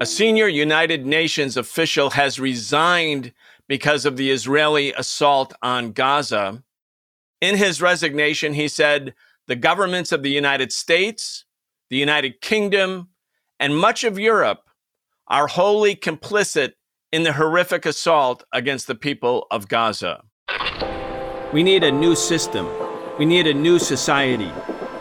A senior United Nations official has resigned because of the Israeli assault on Gaza. In his resignation, he said the governments of the United States, the United Kingdom, and much of Europe are wholly complicit in the horrific assault against the people of Gaza. We need a new system. We need a new society.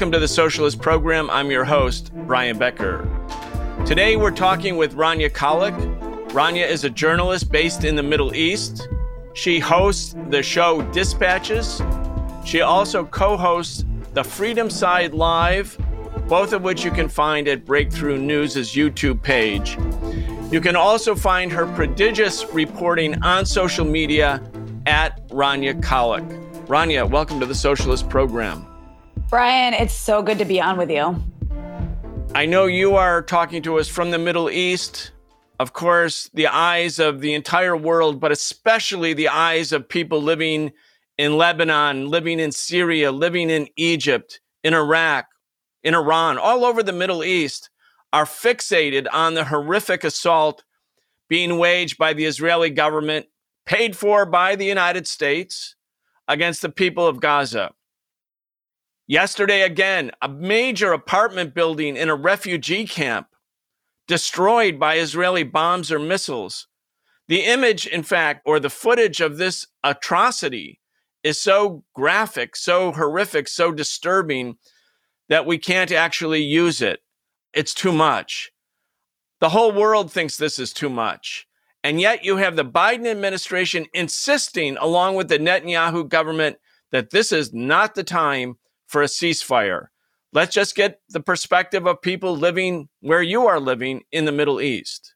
Welcome to the Socialist Program. I'm your host, Brian Becker. Today we're talking with Rania Khalek. Rania is a journalist based in the Middle East. She hosts the show Dispatches. She also co hosts the Freedom Side Live, both of which you can find at Breakthrough News' YouTube page. You can also find her prodigious reporting on social media at Rania Khalek. Rania, welcome to the Socialist Program. Brian, it's so good to be on with you. I know you are talking to us from the Middle East. Of course, the eyes of the entire world, but especially the eyes of people living in Lebanon, living in Syria, living in Egypt, in Iraq, in Iran, all over the Middle East, are fixated on the horrific assault being waged by the Israeli government, paid for by the United States, against the people of Gaza. Yesterday, again, a major apartment building in a refugee camp destroyed by Israeli bombs or missiles. The image, in fact, or the footage of this atrocity is so graphic, so horrific, so disturbing that we can't actually use it. It's too much. The whole world thinks this is too much. And yet you have the Biden administration insisting, along with the Netanyahu government, that this is not the time for a ceasefire. Let's just get the perspective of people living where you are living in the Middle East.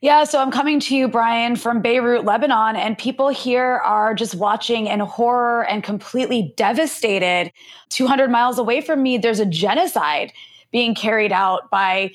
Yeah, so I'm coming to you, Brian, from Beirut, Lebanon, and people here are just watching in horror and completely devastated. 200 miles away from me, there's a genocide being carried out by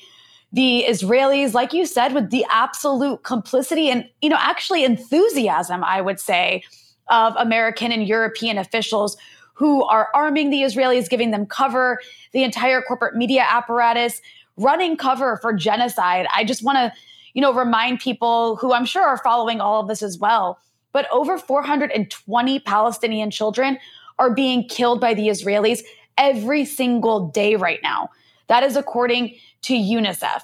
the Israelis, like you said, with the absolute complicity and, you know, actually enthusiasm, I would say, of American and European officials who are arming the Israelis, giving them cover, the entire corporate media apparatus running cover for genocide. I just want to, you know, remind people who I'm sure are following all of this as well. But over 420 Palestinian children are being killed by the Israelis every single day right now. That is according to UNICEF.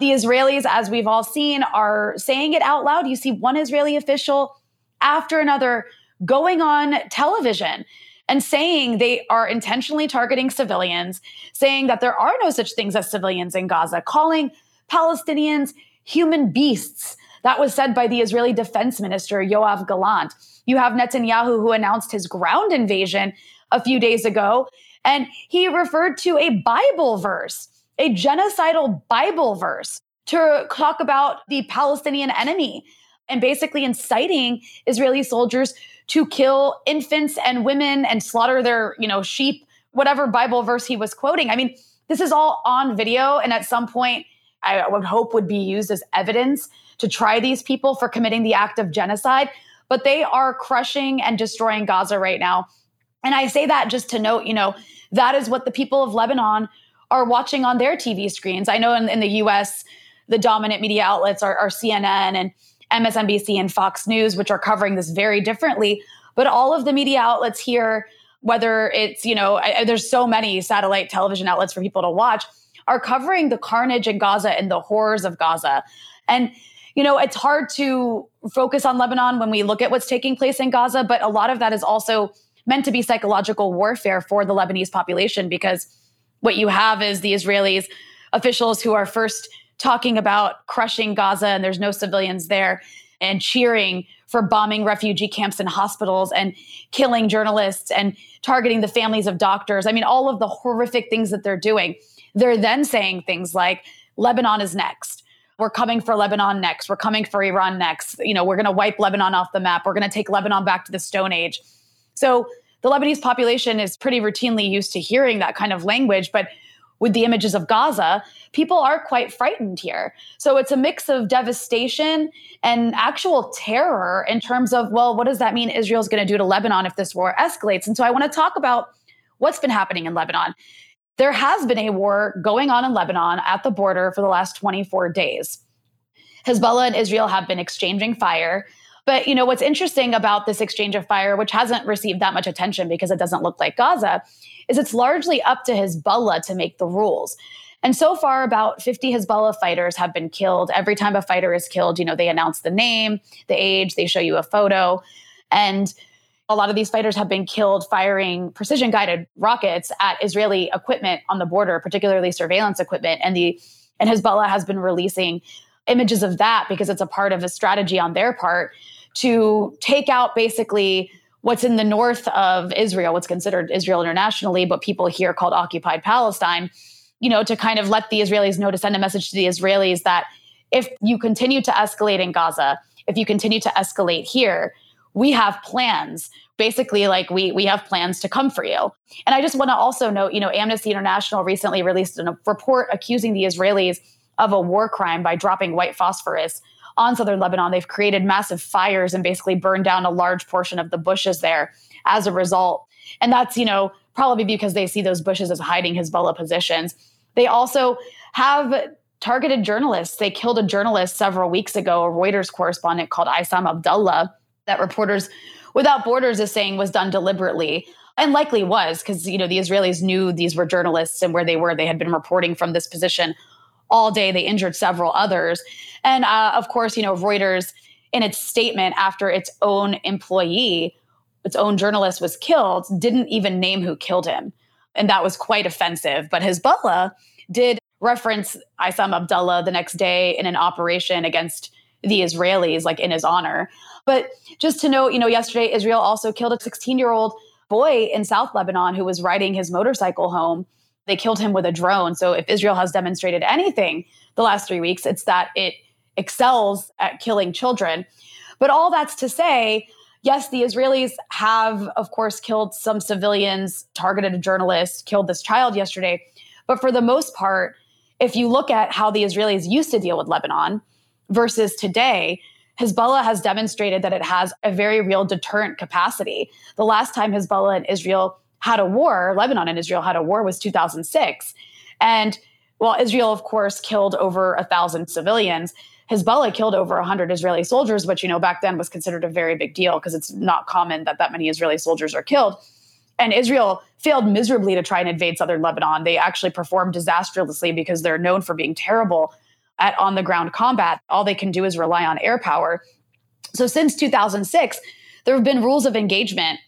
The Israelis, as we've all seen, are saying it out loud. You see one Israeli official after another going on television and saying they are intentionally targeting civilians, saying that there are no such things as civilians in Gaza, calling Palestinians human beasts. That was said by the Israeli defense minister, Yoav Gallant. You have Netanyahu, who announced his ground invasion a few days ago, and he referred to a Bible verse, a genocidal Bible verse, to talk about the Palestinian enemy and basically inciting Israeli soldiers to kill infants and women and slaughter their, you know, sheep, whatever Bible verse he was quoting. I mean, this is all on video and at some point I would hope would be used as evidence to try these people for committing the act of genocide, but they are crushing and destroying Gaza right now. And I say that just to note, you know, that is what the people of Lebanon are watching on their TV screens. I know in, in the US, the dominant media outlets are, are CNN and MSNBC and Fox News, which are covering this very differently. But all of the media outlets here, whether it's, you know, I, there's so many satellite television outlets for people to watch, are covering the carnage in Gaza and the horrors of Gaza. And, you know, it's hard to focus on Lebanon when we look at what's taking place in Gaza, but a lot of that is also meant to be psychological warfare for the Lebanese population because what you have is the Israelis officials who are first talking about crushing Gaza and there's no civilians there. and cheering for bombing refugee camps and hospitals and killing journalists and targeting the families of doctors. I mean, all of the horrific things that they're doing. They're then saying things like, Lebanon is next. We're coming for Lebanon next. We're coming for Iran next. You know, we're going to wipe Lebanon off the map. We're going to take Lebanon back to the Stone Age. So the Lebanese population is pretty routinely used to hearing that kind of language, but with the images of Gaza, people are quite frightened here. So it's a mix of devastation and actual terror in terms of, well, what does that mean Israel's going to do to Lebanon if this war escalates? And so I want to talk about what's been happening in Lebanon. There has been a war going on in Lebanon at the border for the last 24 days. Hezbollah and Israel have been exchanging fire. But you know what's interesting about this exchange of fire, which hasn't received that much attention because it doesn't look like Gaza, is it's largely up to Hezbollah to make the rules. And so far, about 50 Hezbollah fighters have been killed. Every time a fighter is killed, you know, they announce the name, the age, they show you a photo. And a lot of these fighters have been killed firing precision guided rockets at Israeli equipment on the border, particularly surveillance equipment. And the and Hezbollah has been releasing images of that because it's a part of a strategy on their part to take out basically what's in the north of Israel, what's considered Israel internationally, but people here called occupied Palestine, you know, to kind of let the Israelis know to send a message to the Israelis that if you continue to escalate in Gaza, if you continue to escalate here, we have plans. Basically like we we have plans to come for you. And i just want to also note you know amnesty international recently released a report accusing the israelis of a war crime by dropping white phosphorus on southern Lebanon. They've created massive fires and basically burned down a large portion of the bushes there as a result. And that's, you know, probably because they see those bushes as hiding Hezbollah positions. They also have targeted journalists. They killed a journalist several weeks ago, a Reuters correspondent called Isam Abdullah, that Reporters Without Borders is saying was done deliberately and likely was because you know the Israelis knew these were journalists and where they were. They had been reporting from this position all day. They injured several others. And uh, of course, you know, Reuters, in its statement after its own employee, its own journalist was killed, didn't even name who killed him. And that was quite offensive. But Hezbollah did reference Isam Abdullah the next day in an operation against the Israelis, like in his honor. But just to note, you know, yesterday Israel also killed a 16 year old boy in South Lebanon who was riding his motorcycle home they killed him with a drone. So if Israel has demonstrated anything the last three weeks, it's that it excels at killing children. But all that's to say, yes, the Israelis have, of course, killed some civilians, targeted a journalist, killed this child yesterday. But for the most part, if you look at how the Israelis used to deal with Lebanon versus today, Hezbollah has demonstrated that it has a very real deterrent capacity. The last time Hezbollah and Israel had a war, Lebanon and Israel had a war was 2006. And while Israel, of course, killed over a thousand civilians, Hezbollah killed over 100 Israeli soldiers, which, you know, back then was considered a very big deal because it's not common that that many Israeli soldiers are killed. And Israel failed miserably to try and invade southern Lebanon. They actually performed disastrously because they're known for being terrible at on the ground combat. All they can do is rely on air power. So since 2006, there have been rules of engagement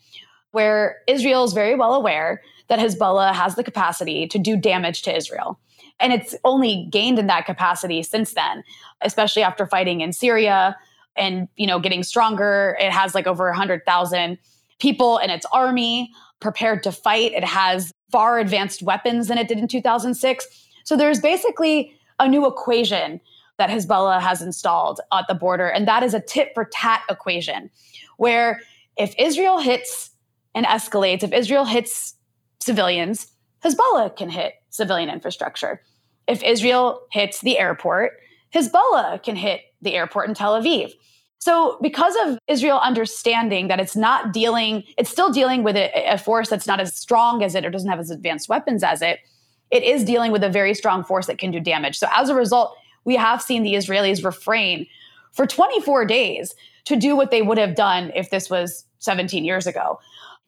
where Israel is very well aware that Hezbollah has the capacity to do damage to Israel. And it's only gained in that capacity since then, especially after fighting in Syria and, you know, getting stronger. It has like over 100,000 people in its army prepared to fight. It has far advanced weapons than it did in 2006. So there's basically a new equation that Hezbollah has installed at the border, and that is a tit for tat equation, where if Israel hits and escalates, if Israel hits civilians, Hezbollah can hit civilian infrastructure. If Israel hits the airport, Hezbollah can hit the airport in Tel Aviv. So, because of Israel understanding that it's not dealing, it's still dealing with a, a, force that's not as strong as it or doesn't have as advanced weapons as it, it is dealing with a very strong force that can do damage. So, as a result, we have seen the Israelis refrain for 24 days to do what they would have done if this was 17 years ago.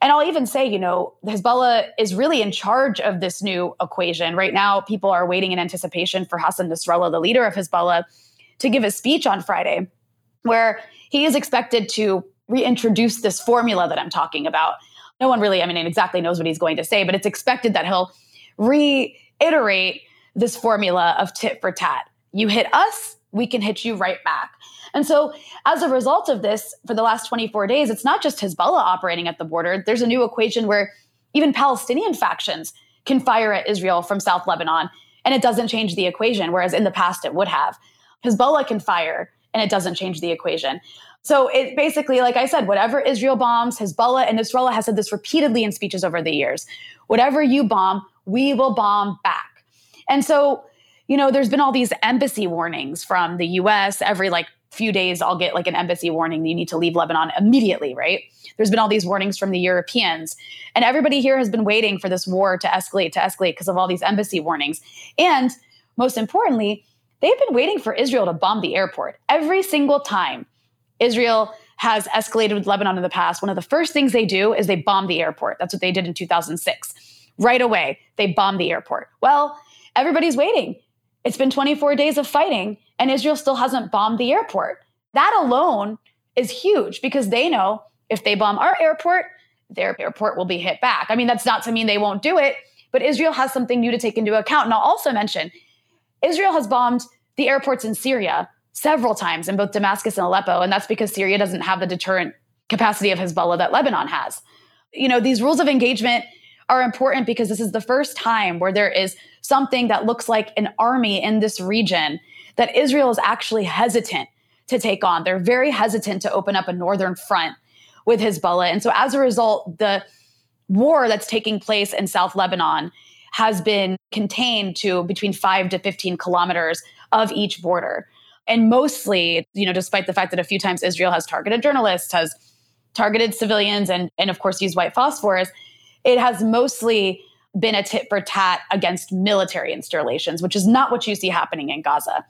And I'll even say, you know, Hezbollah is really in charge of this new equation. Right now, people are waiting in anticipation for Hassan Nasrallah, the leader of Hezbollah, to give a speech on Friday where he is expected to reintroduce this formula that I'm talking about. No one really, I mean, exactly knows what he's going to say, but it's expected that he'll reiterate this formula of tit for tat. You hit us, we can hit you right back. And so, as a result of this, for the last 24 days, it's not just Hezbollah operating at the border. There's a new equation where even Palestinian factions can fire at Israel from South Lebanon, and it doesn't change the equation, whereas in the past it would have. Hezbollah can fire, and it doesn't change the equation. So it basically, like I said, whatever Israel bombs, Hezbollah and Nasrallah has said this repeatedly in speeches over the years. Whatever you bomb, we will bomb back. And so, you know, there's been all these embassy warnings from the US every like few days. I'll get like an embassy warning. You need to leave Lebanon immediately, right? There's been all these warnings from the Europeans. And everybody here has been waiting for this war to escalate, to escalate because of all these embassy warnings. And most importantly, they've been waiting for Israel to bomb the airport every single time Israel has escalated with Lebanon in the past. One of the first things they do is they bomb the airport. That's what they did in 2006. Right away, they bombed the airport. Well, everybody's waiting. It's been 24 days of fighting, and Israel still hasn't bombed the airport. That alone is huge because they know if they bomb our airport, their airport will be hit back. I mean, that's not to mean they won't do it, but Israel has something new to take into account. And I'll also mention Israel has bombed the airports in Syria several times in both Damascus and Aleppo. And that's because Syria doesn't have the deterrent capacity of Hezbollah that Lebanon has. You know, these rules of engagement are important because this is the first time where there is something that looks like an army in this region that Israel is actually hesitant to take on. They're very hesitant to open up a northern front with Hezbollah. And so as a result, the war that's taking place in South Lebanon has been contained to between 5 to 15 kilometers of each border. And mostly, you know, despite the fact that a few times Israel has targeted journalists, has targeted civilians, and, and of course used white phosphorus, it has mostly been a tit for tat against military installations, which is not what you see happening in Gaza.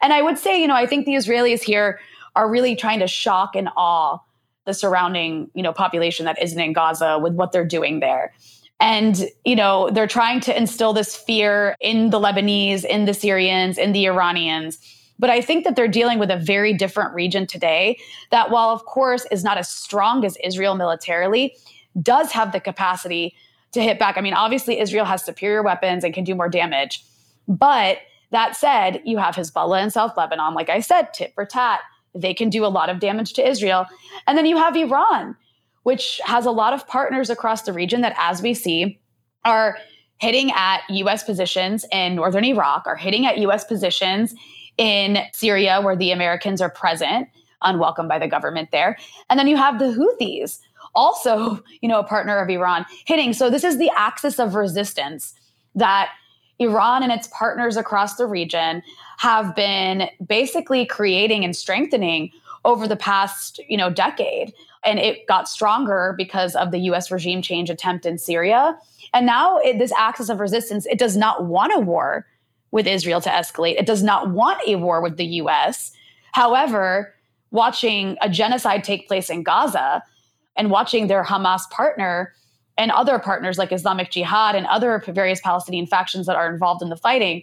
And I would say, you know, I think the Israelis here are really trying to shock and awe the surrounding, you know, population that isn't in Gaza with what they're doing there. And, you know, they're trying to instill this fear in the Lebanese, in the Syrians, in the Iranians but I think that they're dealing with a very different region today that, while of course is not as strong as Israel militarily, does have the capacity to hit back. I mean, obviously, Israel has superior weapons and can do more damage. But that said, you have Hezbollah in South Lebanon, like I said, tit for tat. They can do a lot of damage to Israel. And then you have Iran, which has a lot of partners across the region that, as we see, are hitting at US positions in northern Iraq, are hitting at US positions in Syria, where the Americans are present, unwelcome by the government there. And then you have the Houthis, also, you know, a partner of Iran, hitting. So this is the axis of resistance that Iran and its partners across the region have been basically creating and strengthening over the past, you know, decade. And it got stronger because of the US regime change attempt in Syria. And now it, this axis of resistance, it does not want a war with Israel to escalate. It does not want a war with the US. However, watching a genocide take place in Gaza and watching their Hamas partner and other partners like Islamic Jihad and other various Palestinian factions that are involved in the fighting,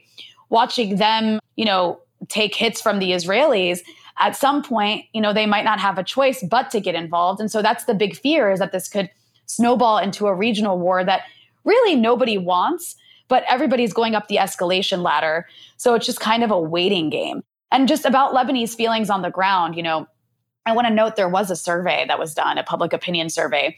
watching them, you know, take hits from the Israelis, at some point, you know, they might not have a choice but to get involved. And so that's the big fear is that this could snowball into a regional war that really nobody wants but everybody's going up the escalation ladder. So it's just kind of a waiting game. And just about Lebanese feelings on the ground, you know, I want to note there was a survey that was done, a public opinion survey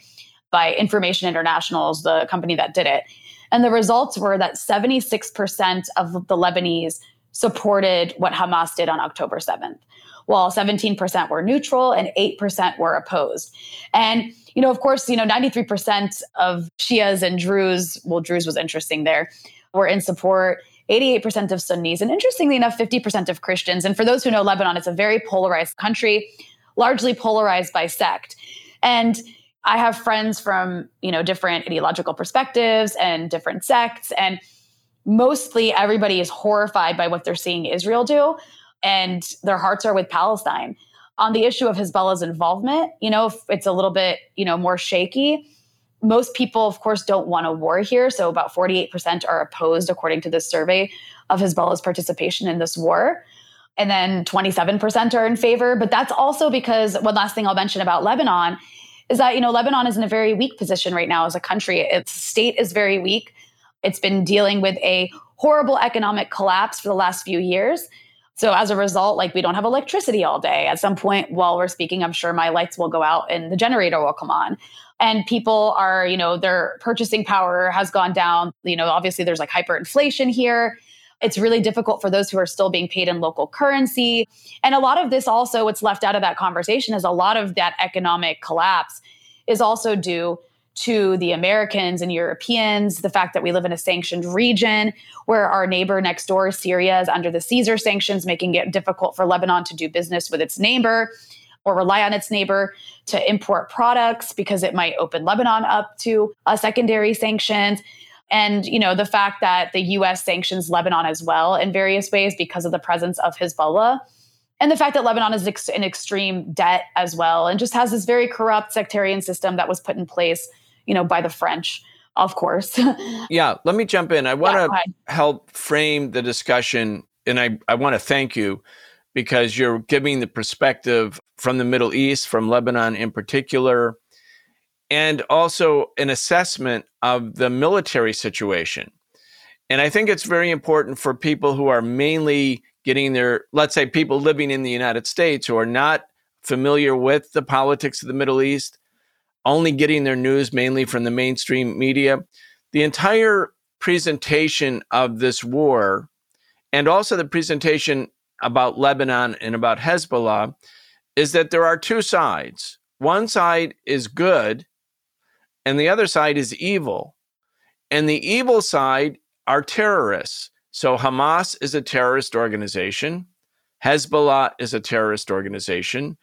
by Information Internationals, the company that did it. And the results were that 76% of the Lebanese supported what Hamas did on October 7th, while 17% were neutral and 8% were opposed. And you know, of course, you know, 93% of Shias and Druze, well, Druze was interesting there, were in support. 88% of Sunnis, and interestingly enough, 50% of Christians. And for those who know Lebanon, it's a very polarized country, largely polarized by sect. And I have friends from, you know, different ideological perspectives and different sects. And mostly everybody is horrified by what they're seeing Israel do. And their hearts are with Palestine on the issue of Hezbollah's involvement, you know, it's a little bit, you know, more shaky. Most people, of course, don't want a war here. So about 48% are opposed, according to this survey, of Hezbollah's participation in this war. And then 27% are in favor. But that's also because one last thing I'll mention about Lebanon is that, you know, Lebanon is in a very weak position right now as a country. Its state is very weak. It's been dealing with a horrible economic collapse for the last few years So as a result, like we don't have electricity all day. At some point while we're speaking, I'm sure my lights will go out and the generator will come on. And people are, you know, their purchasing power has gone down. You know, obviously there's like hyperinflation here. It's really difficult for those who are still being paid in local currency. And a lot of this also, what's left out of that conversation is a lot of that economic collapse is also due to the Americans and Europeans, the fact that we live in a sanctioned region where our neighbor next door, Syria, is under the Caesar sanctions, making it difficult for Lebanon to do business with its neighbor or rely on its neighbor to import products because it might open Lebanon up to a secondary sanctions. And you know the fact that the U.S. sanctions Lebanon as well in various ways because of the presence of Hezbollah and the fact that Lebanon is in extreme debt as well, and just has this very corrupt sectarian system that was put in place you know, by the French, of course. yeah, let me jump in. I want to yeah, help frame the discussion, and I, I want to thank you because you're giving the perspective from the Middle East, from Lebanon in particular, and also an assessment of the military situation. And I think it's very important for people who are mainly getting their, let's say, people living in the United States who are not familiar with the politics of the Middle East only getting their news mainly from the mainstream media. The entire presentation of this war and also the presentation about Lebanon and about Hezbollah is that there are two sides. One side is good, and the other side is evil. And the evil side are terrorists. So Hamas is a terrorist organization, Hezbollah is a terrorist organization.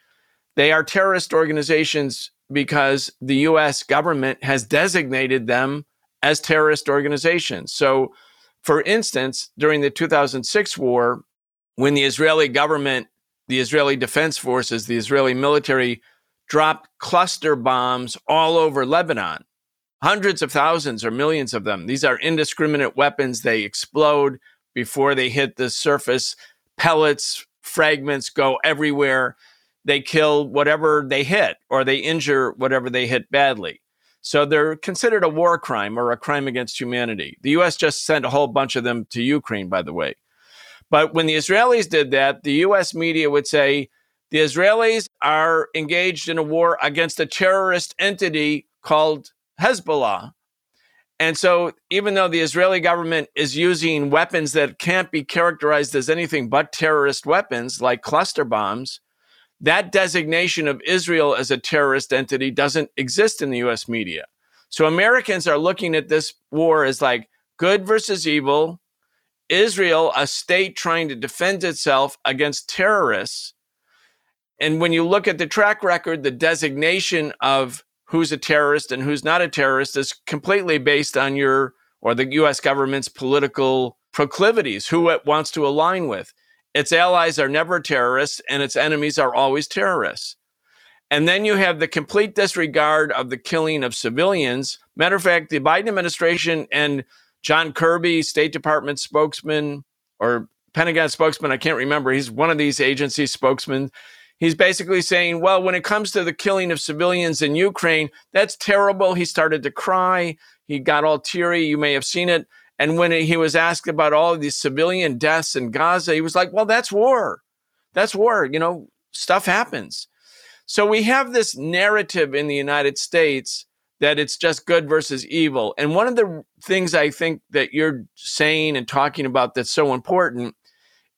They are terrorist organizations because the US government has designated them as terrorist organizations. So, for instance, during the 2006 war, when the Israeli government, the Israeli Defense Forces, the Israeli military dropped cluster bombs all over Lebanon, hundreds of thousands or millions of them. These are indiscriminate weapons. They explode before they hit the surface. Pellets, fragments go everywhere they kill whatever they hit or they injure whatever they hit badly. So they're considered a war crime or a crime against humanity. The US just sent a whole bunch of them to Ukraine, by the way. But when the Israelis did that, the US media would say the Israelis are engaged in a war against a terrorist entity called Hezbollah. And so, even though the Israeli government is using weapons that can't be characterized as anything but terrorist weapons, like cluster bombs, that designation of Israel as a terrorist entity doesn't exist in the US media. So Americans are looking at this war as like good versus evil, Israel, a state trying to defend itself against terrorists. And when you look at the track record, the designation of who's a terrorist and who's not a terrorist is completely based on your or the US government's political proclivities, who it wants to align with. Its allies are never terrorists, and its enemies are always terrorists. And then you have the complete disregard of the killing of civilians. Matter of fact, the Biden administration and John Kirby, State Department spokesman or Pentagon spokesman, I can't remember. He's one of these agency spokesmen. He's basically saying, well, when it comes to the killing of civilians in Ukraine, that's terrible. He started to cry. He got all teary. You may have seen it. And when he was asked about all of these civilian deaths in Gaza, he was like, well, that's war. That's war. You know, stuff happens. So we have this narrative in the United States that it's just good versus evil. And one of the things I think that you're saying and talking about that's so important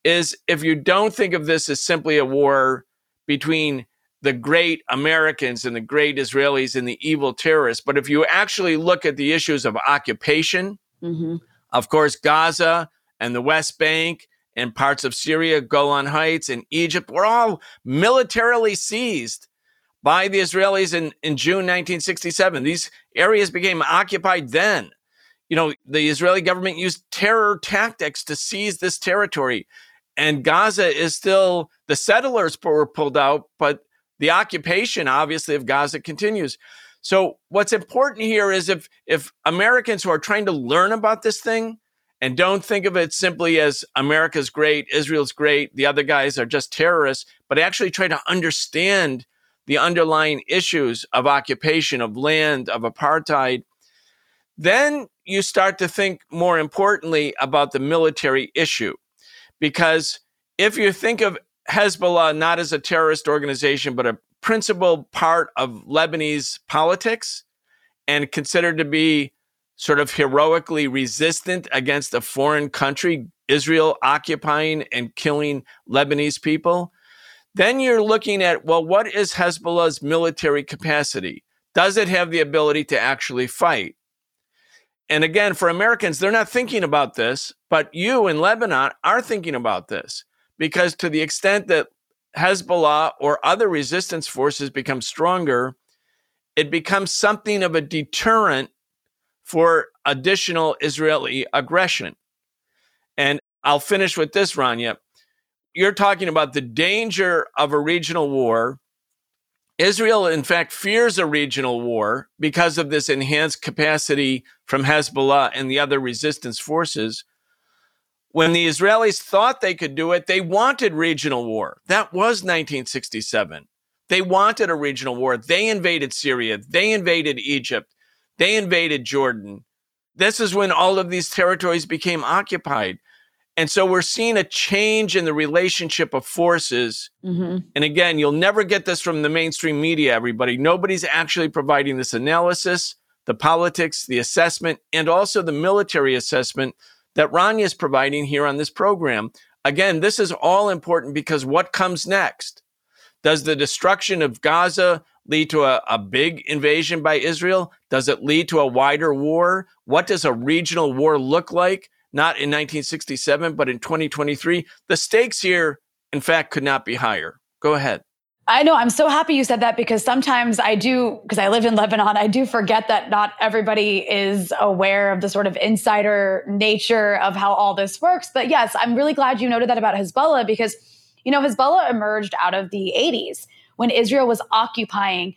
is if you don't think of this as simply a war between the great Americans and the great Israelis and the evil terrorists, but if you actually look at the issues of occupation, mm-hmm. Of course, Gaza and the West Bank and parts of Syria, Golan Heights, and Egypt were all militarily seized by the Israelis in, in June 1967. These areas became occupied then. You know, the Israeli government used terror tactics to seize this territory. And Gaza is still, the settlers were pulled out, but the occupation, obviously, of Gaza continues. So what's important here is if if Americans who are trying to learn about this thing and don't think of it simply as America's great, Israel's great, the other guys are just terrorists, but actually try to understand the underlying issues of occupation, of land, of apartheid, then you start to think more importantly about the military issue. Because if you think of Hezbollah not as a terrorist organization, but a principal part of Lebanese politics and considered to be sort of heroically resistant against a foreign country, Israel occupying and killing Lebanese people, then you're looking at, well, what is Hezbollah's military capacity? Does it have the ability to actually fight? And again, for Americans, they're not thinking about this, but you in Lebanon are thinking about this because to the extent that Hezbollah or other resistance forces become stronger, it becomes something of a deterrent for additional Israeli aggression. And I'll finish with this, Rania. You're talking about the danger of a regional war. Israel, in fact, fears a regional war because of this enhanced capacity from Hezbollah and the other resistance forces. When the Israelis thought they could do it, they wanted regional war. That was 1967. They wanted a regional war. They invaded Syria. They invaded Egypt. They invaded Jordan. This is when all of these territories became occupied. And so we're seeing a change in the relationship of forces. Mm-hmm. And again, you'll never get this from the mainstream media, everybody. Nobody's actually providing this analysis, the politics, the assessment, and also the military assessment that Rania is providing here on this program. Again, this is all important because what comes next? Does the destruction of Gaza lead to a, a big invasion by Israel? Does it lead to a wider war? What does a regional war look like? Not in 1967, but in 2023. The stakes here, in fact, could not be higher. Go ahead. I know. I'm so happy you said that because sometimes I do, because I live in Lebanon, I do forget that not everybody is aware of the sort of insider nature of how all this works. But yes, I'm really glad you noted that about Hezbollah because, you know, Hezbollah emerged out of the 80s when Israel was occupying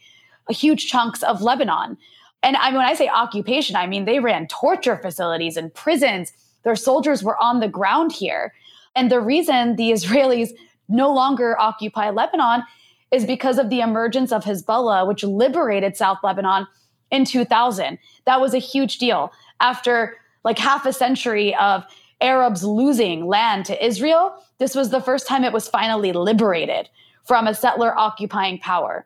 huge chunks of Lebanon. And I mean, when I say occupation, I mean they ran torture facilities and prisons. Their soldiers were on the ground here. And the reason the Israelis no longer occupy Lebanon is because of the emergence of Hezbollah, which liberated South Lebanon in 2000. That was a huge deal. After like half a century of Arabs losing land to Israel, this was the first time it was finally liberated from a settler occupying power.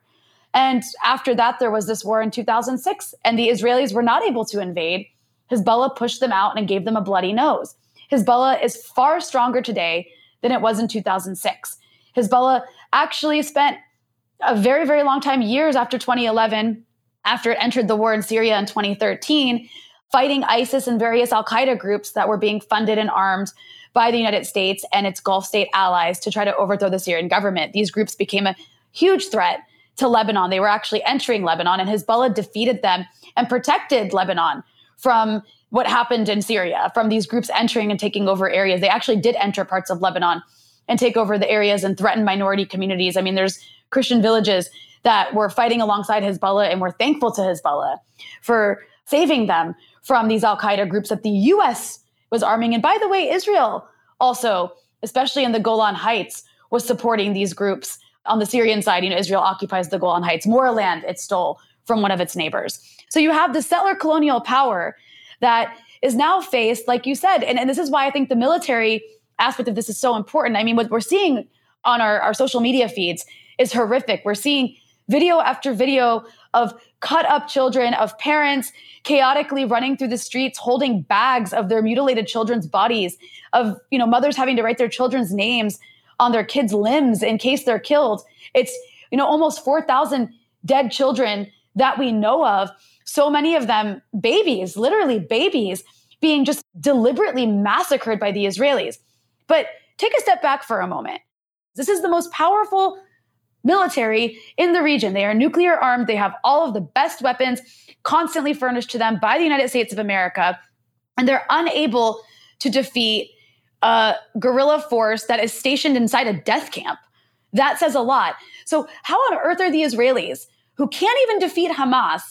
And after that, there was this war in 2006, and the Israelis were not able to invade. Hezbollah pushed them out and gave them a bloody nose. Hezbollah is far stronger today than it was in 2006. Hezbollah actually spent a very, very long time, years after 2011, after it entered the war in Syria in 2013, fighting ISIS and various Al Qaeda groups that were being funded and armed by the United States and its Gulf state allies to try to overthrow the Syrian government. These groups became a huge threat to Lebanon. They were actually entering Lebanon, and Hezbollah defeated them and protected Lebanon from what happened in Syria, from these groups entering and taking over areas. They actually did enter parts of Lebanon and take over the areas and threaten minority communities. I mean, there's Christian villages that were fighting alongside Hezbollah and were thankful to Hezbollah for saving them from these Al Qaeda groups that the US was arming. And by the way, Israel also, especially in the Golan Heights, was supporting these groups. On the Syrian side, you know, Israel occupies the Golan Heights, more land it stole from one of its neighbors. So you have the settler colonial power that is now faced, like you said, and, and this is why I think the military aspect of this is so important. I mean, what we're seeing on our, our social media feeds is horrific. We're seeing video after video of cut up children, of parents chaotically running through the streets holding bags of their mutilated children's bodies, of you know mothers having to write their children's names on their kids' limbs in case they're killed. It's you know almost 4,000 dead children that we know of. So many of them babies, literally babies, being just deliberately massacred by the Israelis. But take a step back for a moment. This is the most powerful military in the region. They are nuclear armed. They have all of the best weapons constantly furnished to them by the United States of America. And they're unable to defeat a guerrilla force that is stationed inside a death camp. That says a lot. So, how on earth are the Israelis, who can't even defeat Hamas,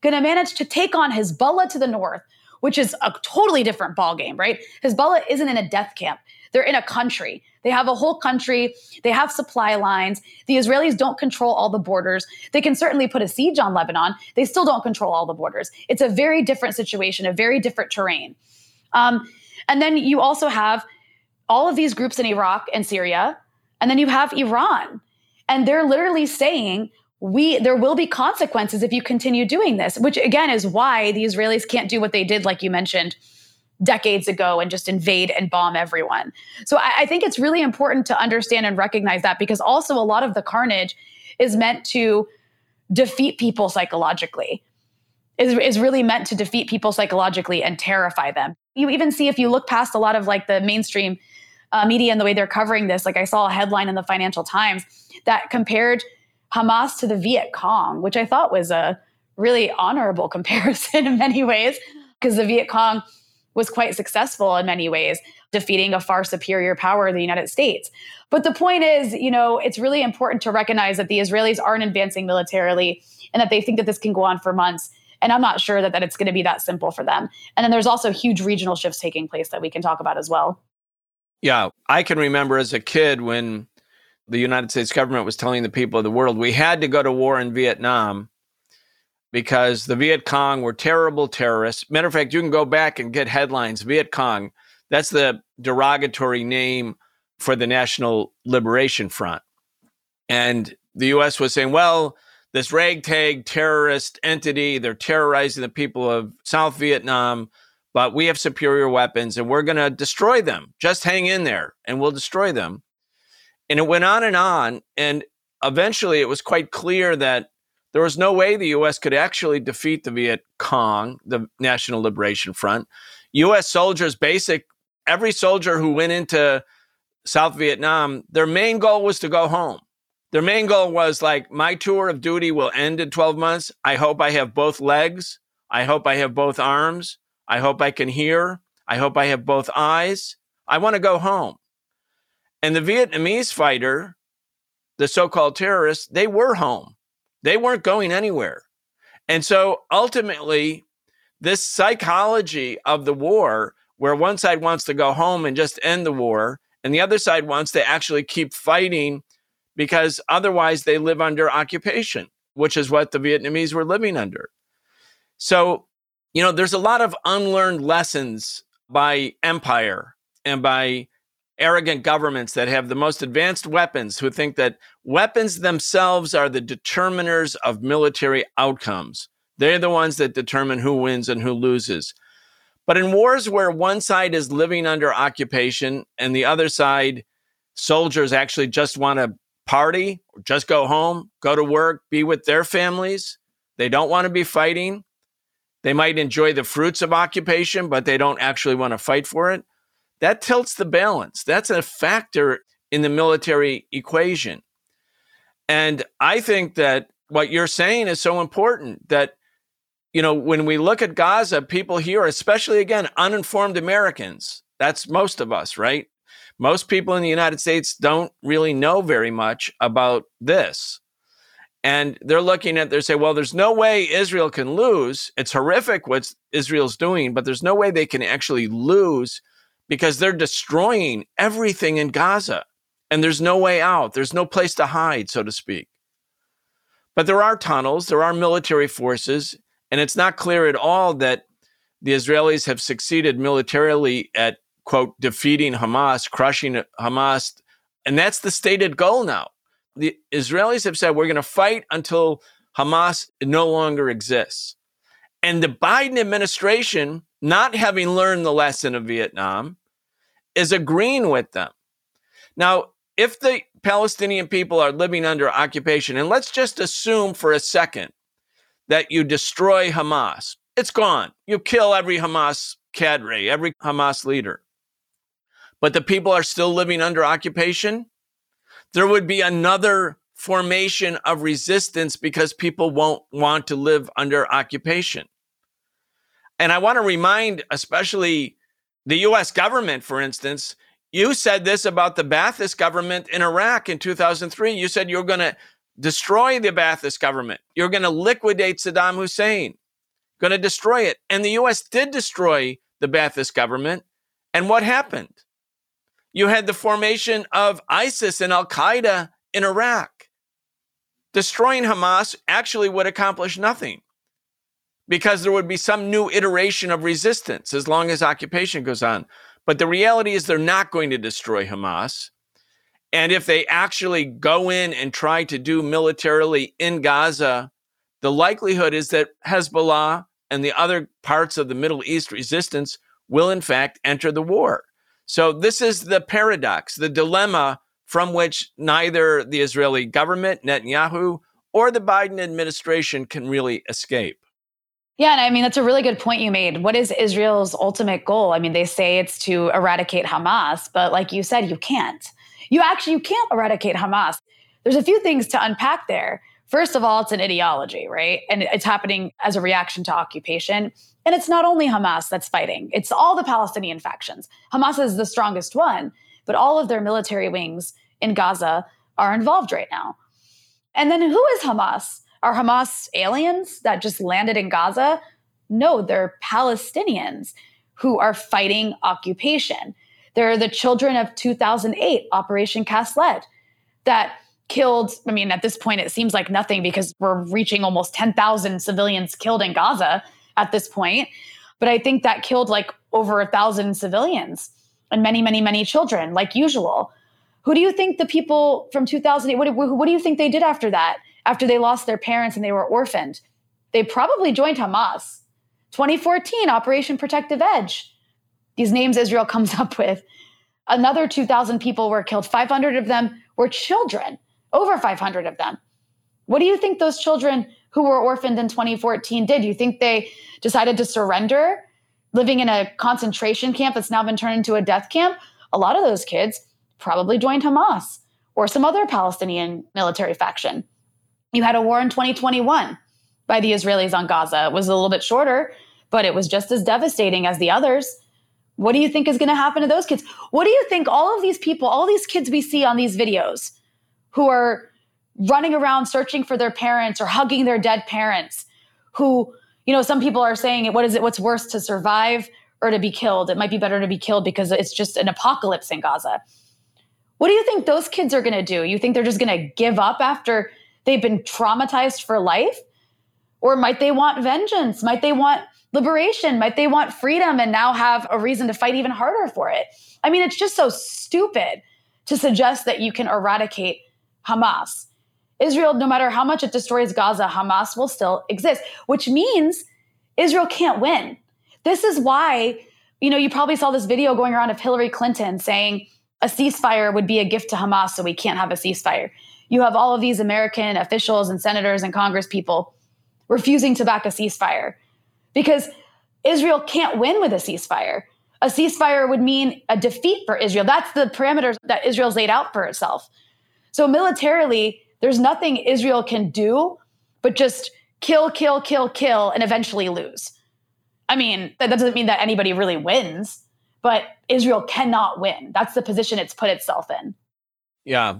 going to manage to take on Hezbollah to the north, which is a totally different ballgame, right? Hezbollah isn't in a death camp. They're in a country. They have a whole country. They have supply lines. The Israelis don't control all the borders. They can certainly put a siege on Lebanon. They still don't control all the borders. It's a very different situation, a very different terrain. Um, and then you also have all of these groups in Iraq and Syria, and then you have Iran. And they're literally saying, we there will be consequences if you continue doing this, which again is why the Israelis can't do what they did, like you mentioned, decades ago and just invade and bomb everyone. So I, I think it's really important to understand and recognize that because also a lot of the carnage is meant to defeat people psychologically. Is, is really meant to defeat people psychologically and terrify them. You even see if you look past a lot of like the mainstream uh, media and the way they're covering this. Like I saw a headline in the Financial Times that compared Hamas to the Viet Cong, which I thought was a really honorable comparison in many ways, because the Viet Cong was quite successful in many ways, defeating a far superior power, the United States. But the point is, you know, it's really important to recognize that the Israelis aren't advancing militarily and that they think that this can go on for months. And I'm not sure that, that it's going to be that simple for them. And then there's also huge regional shifts taking place that we can talk about as well. Yeah, I can remember as a kid when the United States government was telling the people of the world we had to go to war in Vietnam because the Viet Cong were terrible terrorists. Matter of fact, you can go back and get headlines Viet Cong. That's the derogatory name for the National Liberation Front. And the US was saying, well, this ragtag terrorist entity, they're terrorizing the people of South Vietnam but we have superior weapons and we're going to destroy them. Just hang in there and we'll destroy them. And it went on and on. And eventually it was quite clear that there was no way the US could actually defeat the Viet Cong, the National Liberation Front. US soldiers, basic, every soldier who went into South Vietnam, their main goal was to go home. Their main goal was like, my tour of duty will end in 12 months. I hope I have both legs. I hope I have both arms. I hope I can hear. I hope I have both eyes. I want to go home. And the Vietnamese fighter, the so called terrorists, they were home. They weren't going anywhere. And so ultimately, this psychology of the war, where one side wants to go home and just end the war, and the other side wants to actually keep fighting because otherwise they live under occupation, which is what the Vietnamese were living under. So you know, there's a lot of unlearned lessons by empire and by arrogant governments that have the most advanced weapons who think that weapons themselves are the determiners of military outcomes. They're the ones that determine who wins and who loses. But in wars where one side is living under occupation and the other side, soldiers actually just want to party, just go home, go to work, be with their families, they don't want to be fighting. They might enjoy the fruits of occupation, but they don't actually want to fight for it. That tilts the balance. That's a factor in the military equation. And I think that what you're saying is so important that, you know, when we look at Gaza, people here, especially again, uninformed Americans, that's most of us, right? Most people in the United States don't really know very much about this. And they're looking at, they say, well, there's no way Israel can lose. It's horrific what Israel's doing, but there's no way they can actually lose because they're destroying everything in Gaza. And there's no way out. There's no place to hide, so to speak. But there are tunnels, there are military forces, and it's not clear at all that the Israelis have succeeded militarily at, quote, defeating Hamas, crushing Hamas. And that's the stated goal now the Israelis have said we're going to fight until Hamas no longer exists. And the Biden administration, not having learned the lesson of Vietnam, is agreeing with them. Now, if the Palestinian people are living under occupation, and let's just assume for a second that you destroy Hamas, it's gone. You kill every Hamas cadre, every Hamas leader. But the people are still living under occupation there would be another formation of resistance because people won't want to live under occupation. And I want to remind, especially the US government, for instance, you said this about the Ba'athist government in Iraq in 2003. You said you're going to destroy the Ba'athist government, you're going to liquidate Saddam Hussein, going to destroy it. And the US did destroy the Ba'athist government. And what happened? You had the formation of ISIS and Al Qaeda in Iraq. Destroying Hamas actually would accomplish nothing because there would be some new iteration of resistance as long as occupation goes on. But the reality is they're not going to destroy Hamas. And if they actually go in and try to do militarily in Gaza, the likelihood is that Hezbollah and the other parts of the Middle East resistance will, in fact, enter the war. So, this is the paradox, the dilemma from which neither the Israeli government, Netanyahu, or the Biden administration can really escape. Yeah, and I mean, that's a really good point you made. What is Israel's ultimate goal? I mean, they say it's to eradicate Hamas, but like you said, you can't. You actually you can't eradicate Hamas. There's a few things to unpack there. First of all, it's an ideology, right? And it's happening as a reaction to occupation. And it's not only Hamas that's fighting, it's all the Palestinian factions. Hamas is the strongest one, but all of their military wings in Gaza are involved right now. And then who is Hamas? Are Hamas aliens that just landed in Gaza? No, they're Palestinians who are fighting occupation. They're the children of 2008 Operation Cast Lead that killed, I mean, at this point, it seems like nothing because we're reaching almost 10,000 civilians killed in Gaza at this point. But I think that killed like over a thousand civilians and many, many, many children, like usual. Who do you think the people from 2008, what, what do you think they did after that? After they lost their parents and they were orphaned? They probably joined Hamas. 2014, Operation Protective Edge. These names Israel comes up with. Another 2,000 people were killed. 500 of them were children over 500 of them. What do you think those children who were orphaned in 2014 did? You think they decided to surrender, living in a concentration camp that's now been turned into a death camp? A lot of those kids probably joined Hamas or some other Palestinian military faction. You had a war in 2021 by the Israelis on Gaza. It was a little bit shorter, but it was just as devastating as the others. What do you think is going to happen to those kids? What do you think all of these people, all these kids we see on these videos, who are running around searching for their parents or hugging their dead parents who you know some people are saying what is it what's worse to survive or to be killed? It might be better to be killed because it's just an apocalypse in gaza. What do you think those kids are going to do? You think they're just going to give up after they've been traumatized for life? Or might they want vengeance? Might they want liberation? Might they want freedom and now have a reason to fight even harder for it? I mean it's just so stupid to suggest that you can eradicate Hamas. Israel, no matter how much it destroys Gaza, Hamas will still exist, which means Israel can't win. This is why, you know, you probably saw this video going around of Hillary Clinton saying a ceasefire would be a gift to Hamas, so we can't have a ceasefire. You have all of these American officials and senators and Congress people refusing to back a ceasefire because Israel can't win with a ceasefire. A ceasefire would mean a defeat for Israel. That's the parameters that Israel's laid out for itself. So militarily, there's nothing Israel can do but just kill, kill, kill, kill, and eventually lose. I mean, that doesn't mean that anybody really wins, but Israel cannot win. That's the position it's put itself in. Yeah.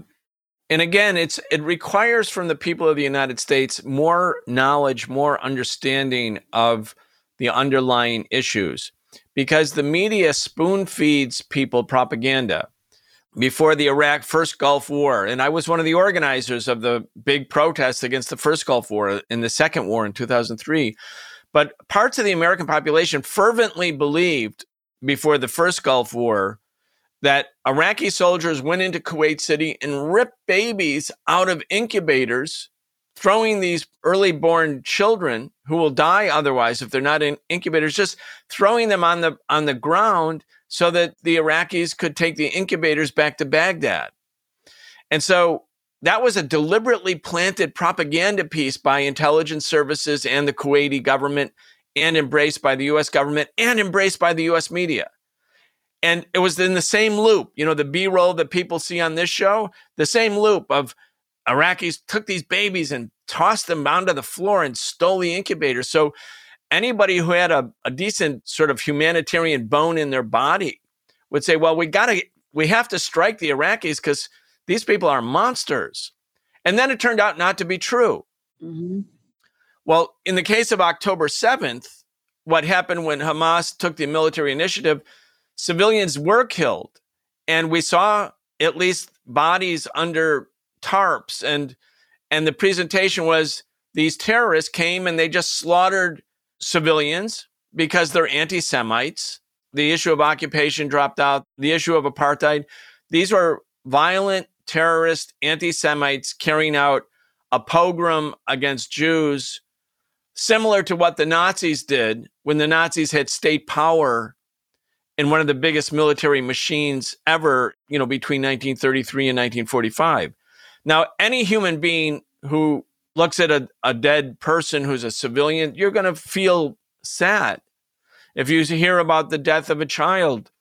And again, it's it requires from the people of the United States more knowledge, more understanding of the underlying issues because the media spoon feeds people propaganda before the Iraq first Gulf War. And I was one of the organizers of the big protests against the first Gulf War in the second war in 2003. But parts of the American population fervently believed before the first Gulf War that Iraqi soldiers went into Kuwait City and ripped babies out of incubators, throwing these early born children who will die otherwise if they're not in incubators, just throwing them on the on the ground so that the Iraqis could take the incubators back to Baghdad. And so that was a deliberately planted propaganda piece by intelligence services and the Kuwaiti government, and embraced by the US government and embraced by the US media. And it was in the same loop, you know, the B roll that people see on this show, the same loop of Iraqis took these babies and tossed them onto the floor and stole the incubators. So anybody who had a, a decent sort of humanitarian bone in their body would say, well, we got to, we have to strike the Iraqis because these people are monsters. And then it turned out not to be true. Mm-hmm. Well, in the case of October 7th, what happened when Hamas took the military initiative, civilians were killed. And we saw at least bodies under tarps and and the presentation was these terrorists came and they just slaughtered civilians because they're anti Semites. the issue of occupation dropped out, the issue of apartheid. These were violent terrorist anti Semites carrying out a pogrom against Jews, similar to what the Nazis did when the Nazis had state power in one of the biggest military machines ever, you know, between 1933 and 1945. Now, any human being who looks at a, a dead person who's a civilian, you're going to feel sad. If you hear about the death of a child,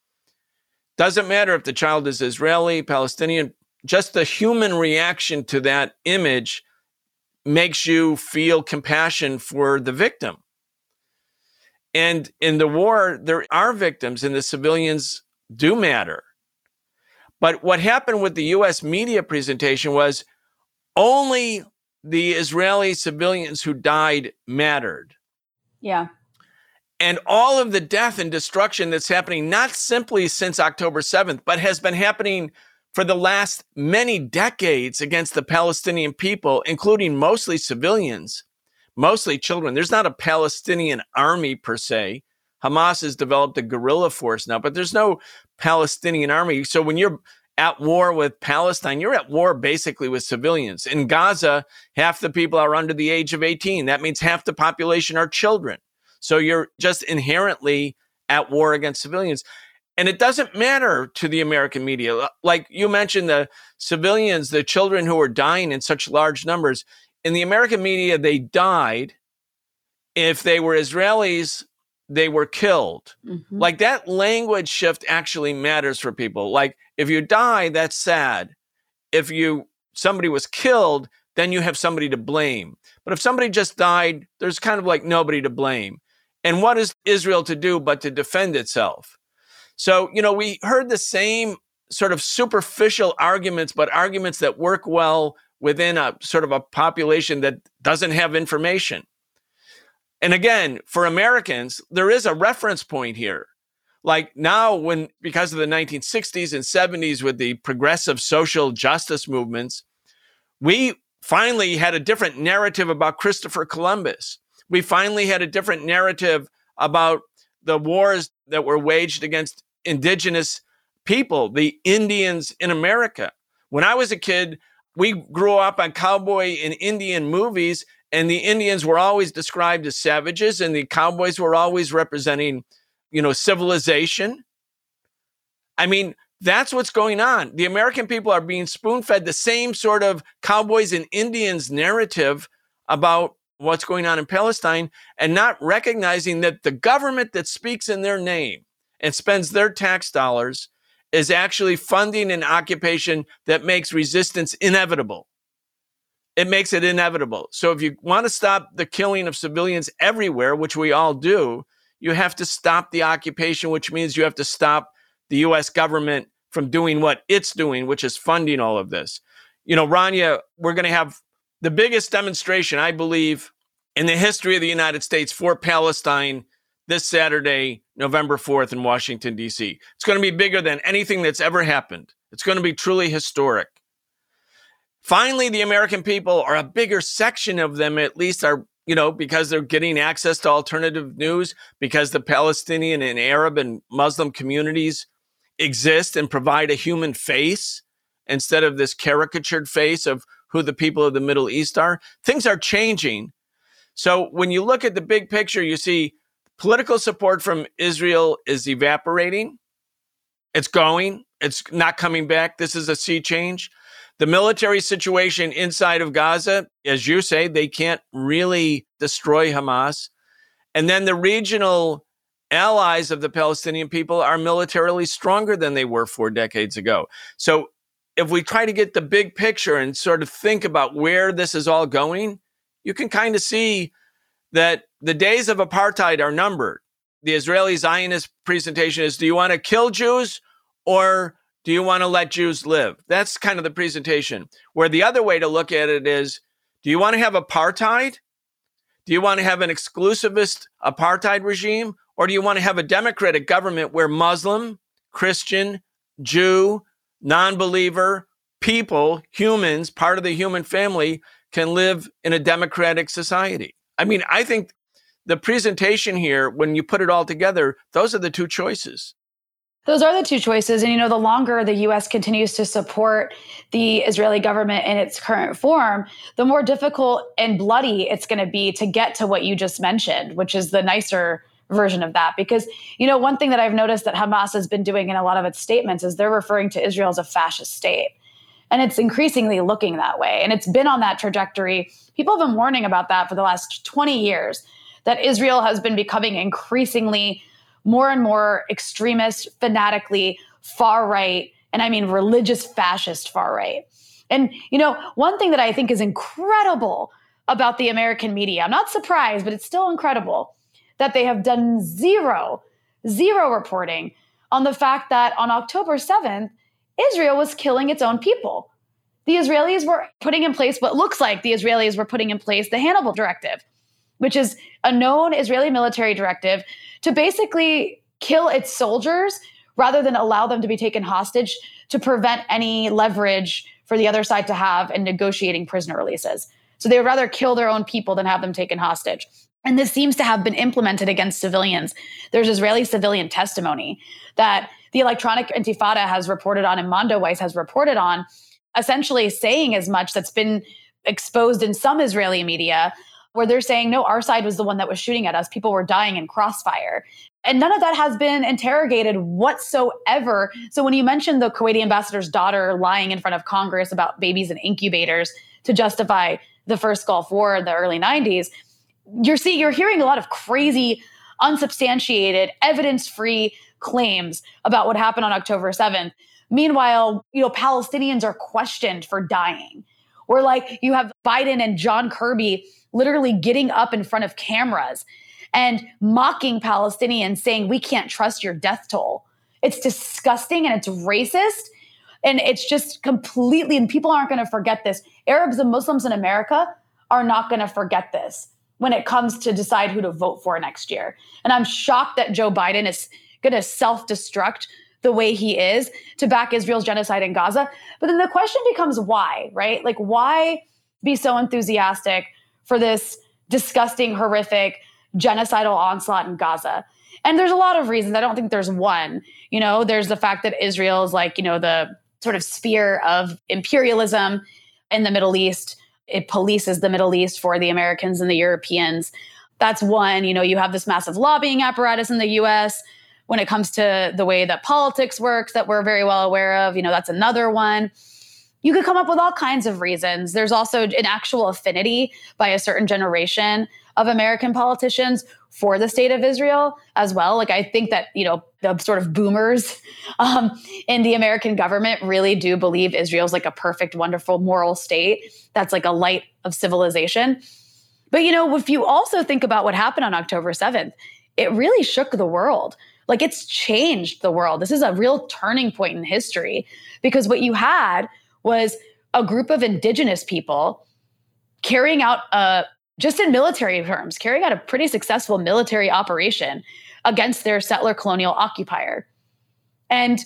doesn't matter if the child is Israeli, Palestinian, just the human reaction to that image makes you feel compassion for the victim. And in the war, there are victims, and the civilians do matter. But what happened with the US media presentation was only the Israeli civilians who died mattered. Yeah. And all of the death and destruction that's happening, not simply since October 7th, but has been happening for the last many decades against the Palestinian people, including mostly civilians, mostly children. There's not a Palestinian army per se. Hamas has developed a guerrilla force now, but there's no Palestinian army. So when you're at war with Palestine, you're at war basically with civilians. In Gaza, half the people are under the age of 18. That means half the population are children. So you're just inherently at war against civilians. And it doesn't matter to the American media. Like you mentioned, the civilians, the children who are dying in such large numbers in the American media, they died. If they were Israelis, they were killed. Mm-hmm. Like that language shift actually matters for people. Like if you die, that's sad. If you somebody was killed, then you have somebody to blame. But if somebody just died, there's kind of like nobody to blame. And what is Israel to do but to defend itself? So, you know, we heard the same sort of superficial arguments, but arguments that work well within a sort of a population that doesn't have information. And again, for Americans, there is a reference point here. Like now, when because of the 1960s and 70s with the progressive social justice movements, we finally had a different narrative about Christopher Columbus. We finally had a different narrative about the wars that were waged against indigenous people, the Indians in America. When I was a kid, we grew up on cowboy and Indian movies, and the Indians were always described as savages, and the cowboys were always representing, you know, civilization. I mean, that's what's going on. The American people are being spoon fed the same sort of cowboys and Indians narrative about what's going on in Palestine and not recognizing that the government that speaks in their name and spends their tax dollars is actually funding an occupation that makes resistance inevitable. It makes it inevitable. So if you want to stop the killing of civilians everywhere, which we all do, you have to stop the occupation, which means you have to stop the US government from doing what it's doing, which is funding all of this. You know, Rania, we're going to have the biggest demonstration, I believe, in the history of the United States for Palestine this Saturday, November 4th in Washington, D.C. It's going to be bigger than anything that's ever happened. It's going to be truly historic. Finally, the American people, or a bigger section of them at least, are, you know, because they're getting access to alternative news, because the Palestinian and Arab and Muslim communities exist and provide a human face instead of this caricatured face of who the people of the Middle East are. Things are changing. So when you look at the big picture, you see Political support from Israel is evaporating. It's going, it's not coming back. This is a sea change. The military situation inside of Gaza, as you say, they can't really destroy Hamas. And then the regional allies of the Palestinian people are militarily stronger than they were four decades ago. So if we try to get the big picture and sort of think about where this is all going, you can kind of see that the days of apartheid are numbered. The Israeli Zionist presentation is do you want to kill Jews or do you want to let Jews live? That's kind of the presentation. Where the other way to look at it is do you want to have apartheid? Do you want to have an exclusivist apartheid regime? Or do you want to have a democratic government where Muslim, Christian, Jew, non believer, people, humans, part of the human family, can live in a democratic society? I mean, I think the presentation here, when you put it all together, those are the two choices. Those are the two choices. And, you know, the longer the US continues to support the Israeli government in its current form, the more difficult and bloody it's going to be to get to what you just mentioned, which is the nicer version of that. Because, you know, one thing that I've noticed that Hamas has been doing in a lot of its statements is they're referring to Israel as a fascist state. And it's increasingly looking that way. And it's been on that trajectory. People have been warning about that for the last 20 years, that Israel has been becoming increasingly more and more extremist, fanatically far right, and I mean religious fascist far right. And, you know, one thing that I think is incredible about the American media, I'm not surprised, but it's still incredible that they have done zero, zero reporting on the fact that on October 7th, Israel was killing its own people. The Israelis were putting in place what looks like the Israelis were putting in place the Hannibal Directive, which is a known Israeli military directive to basically kill its soldiers rather than allow them to be taken hostage to prevent any leverage for the other side to have in negotiating prisoner releases. So they would rather kill their own people than have them taken hostage. And this seems to have been implemented against civilians. There's Israeli civilian testimony that the Electronic Intifada has reported on and Mondoweiss has reported on, essentially saying as much that's been exposed in some Israeli media where they're saying, no, our side was the one that was shooting at us. People were dying in crossfire. And none of that has been interrogated whatsoever. So when you mentioned the Kuwaiti ambassador's daughter lying in front of Congress about babies and incubators to justify the first Gulf War in the early 90s, you're seeing you're hearing a lot of crazy, unsubstantiated, evidence-free claims about what happened on October 7th. Meanwhile, you know, Palestinians are questioned for dying. Or like you have Biden and John Kirby literally getting up in front of cameras and mocking Palestinians, saying, We can't trust your death toll. It's disgusting and it's racist. And it's just completely, and people aren't going to forget this. Arabs and Muslims in America are not going to forget this when it comes to decide who to vote for next year. And I'm shocked that Joe Biden is going to self destruct the way he is to back Israel's genocide in Gaza. But then the question becomes why, right? Like, why be so enthusiastic for this disgusting, horrific, genocidal onslaught in Gaza. And there's a lot of reasons. I don't think there's one. You know, there's the fact that Israel is like, you know, the sort of sphere of imperialism in the Middle East. It polices the Middle East for the Americans and the Europeans. That's one. You know, you have this massive lobbying apparatus in the US when it comes to the way that politics works that we're very well aware of. You know, that's another one you could come up with all kinds of reasons. There's also an actual affinity by a certain generation of American politicians for the state of Israel as well. Like I think that you know the sort of boomers um, in the American government really do believe Israel's like a perfect, wonderful, moral state that's like a light of civilization. But you know, if you also think about what happened on October seventh, it really shook the world. Like it's changed the world. This is a real turning point in history because what you had was a group of indigenous people carrying out a just in military terms, carrying out a pretty successful military operation against their settler colonial occupier. And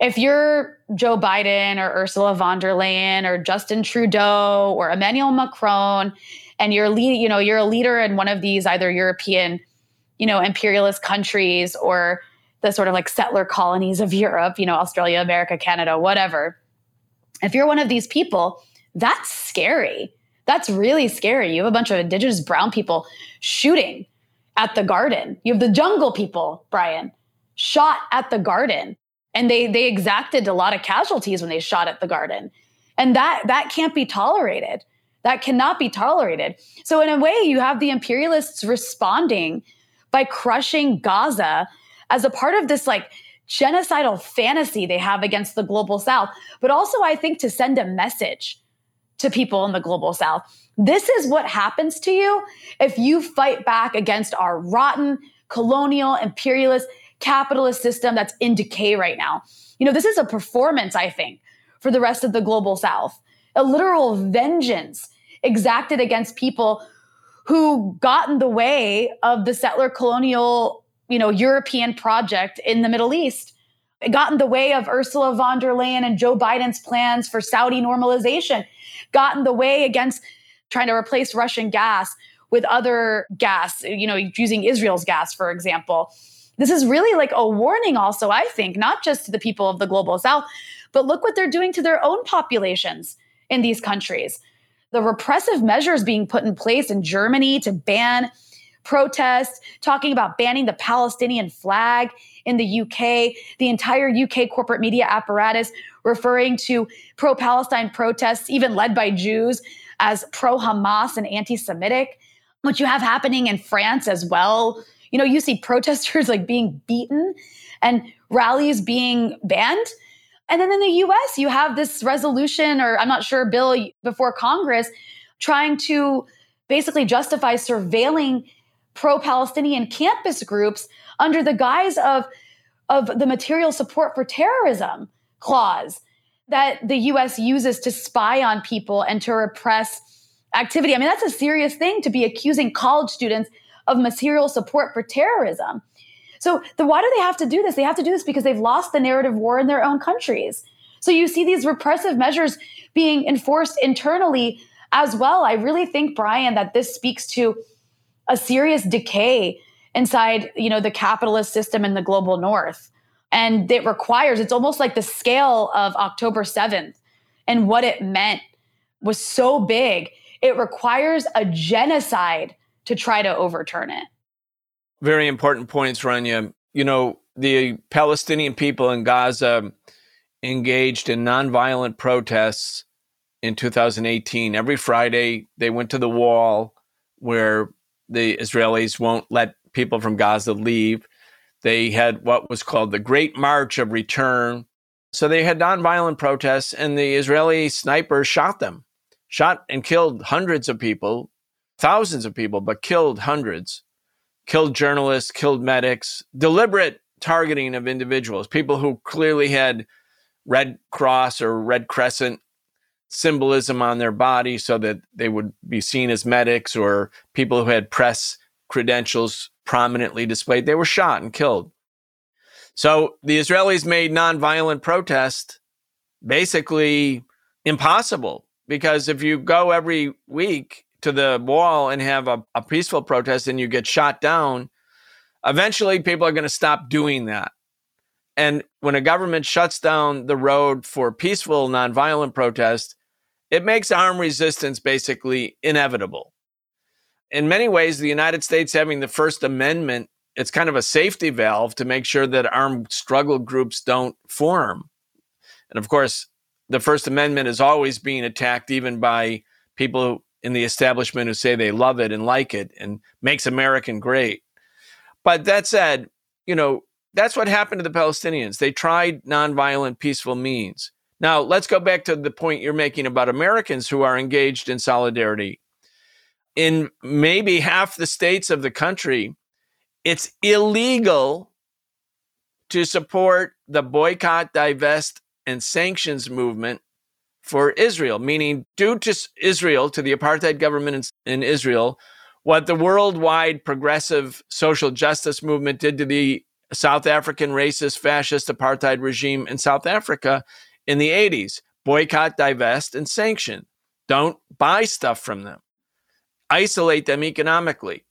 if you're Joe Biden or Ursula von der Leyen or Justin Trudeau or Emmanuel Macron, and you're lead, you know, you're a leader in one of these either European, you know, imperialist countries or the sort of like settler colonies of Europe, you know, Australia, America, Canada, whatever if you're one of these people, that's scary. That's really scary. You have a bunch of indigenous brown people shooting at the garden. You have the jungle people, Brian, shot at the garden. And they they exacted a lot of casualties when they shot at the garden. And that that can't be tolerated. That cannot be tolerated. So in a way, you have the imperialists responding by crushing Gaza as a part of this like genocidal fantasy they have against the global south, but also I think to send a message to people in the global south. This is what happens to you if you fight back against our rotten colonial imperialist capitalist system that's in decay right now. You know, this is a performance, I think, for the rest of the global south, a literal vengeance exacted against people who got in the way of the settler colonial you know, European project in the Middle East. It got in the way of Ursula von der Leyen and Joe Biden's plans for Saudi normalization, got in the way against trying to replace Russian gas with other gas, you know, using Israel's gas, for example. This is really like a warning, also, I think, not just to the people of the global south, but look what they're doing to their own populations in these countries. The repressive measures being put in place in Germany to ban protests, talking about banning the Palestinian flag in the UK, the entire UK corporate media apparatus referring to pro Palestine protests, even led by Jews, as pro Hamas and anti Semitic, what you have happening in France as well. You know, you see protesters like being beaten and rallies being banned. And then in the US, you have this resolution, or I'm not sure, bill before Congress trying to basically justify surveilling pro Palestinian campus groups under the guise of, of the material support for terrorism clause that the US uses to spy on people and to repress activity. I mean, that's a serious thing to be accusing college students of material support for terrorism. So, the, why do they have to do this? They have to do this because they've lost the narrative war in their own countries. So, you see these repressive measures being enforced internally as well. I really think, Brian, that this speaks to a serious decay inside, you know, the capitalist system in the global north. And it requires, it's almost like the scale of October 7th and what it meant was so big. It requires a genocide to try to overturn it. Very important points, Rania. You know, the Palestinian people in Gaza engaged in nonviolent protests in 2018. Every Friday, they went to the wall where the Israelis won't let people from Gaza leave. They had what was called the Great March of Return. So they had nonviolent protests, and the Israeli snipers shot them, shot and killed hundreds of people, thousands of people, but killed hundreds, killed journalists, killed medics, deliberate targeting of individuals, people who clearly had Red Cross or Red Crescent symbolism on their body so that they would be seen as medics or people who had press credentials prominently displayed. They were shot and killed. So the Israelis made nonviolent protest basically impossible because if you go every week to the wall and have a, a peaceful protest and you get shot down, eventually people are going to stop doing that. And when a government shuts down the road for peaceful, nonviolent protest, it makes armed resistance basically inevitable. In many ways, the United States having the First Amendment, it's kind of a safety valve to make sure that armed struggle groups don't form. And of course, the First Amendment is always being attacked, even by people in the establishment who say they love it and like it and makes American great. But that said, you know, that's what happened to the Palestinians. They tried nonviolent, peaceful means. Now, let's go back to the point you're making about Americans who are engaged in solidarity. In maybe half the states of the country, it's illegal to support the boycott, divest, and sanctions movement for Israel, meaning do to Israel, to the apartheid government in, Israel, what the worldwide progressive social justice movement did to the South African racist fascist apartheid regime in South Africa in the 80s boycott, divest, and sanction. Don't buy stuff from them, isolate them economically.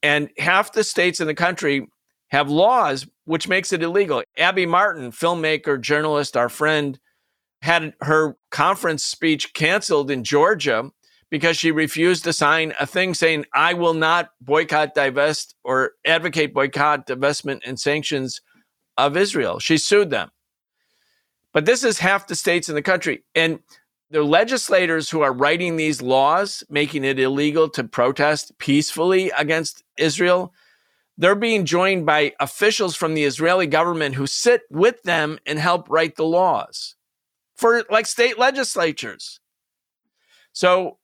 And half the states in the country have laws which makes it illegal. Abby Martin, filmmaker, journalist, our friend, had her conference speech canceled in Georgia because she refused to sign a thing saying, I will not boycott, divest, or advocate boycott, divestment, and sanctions of Israel. She sued them. But this is half the states in the country. And the legislators who are writing these laws, making it illegal to protest peacefully against Israel, they're being joined by officials from the Israeli government who sit with them and help write the laws for like state legislatures. So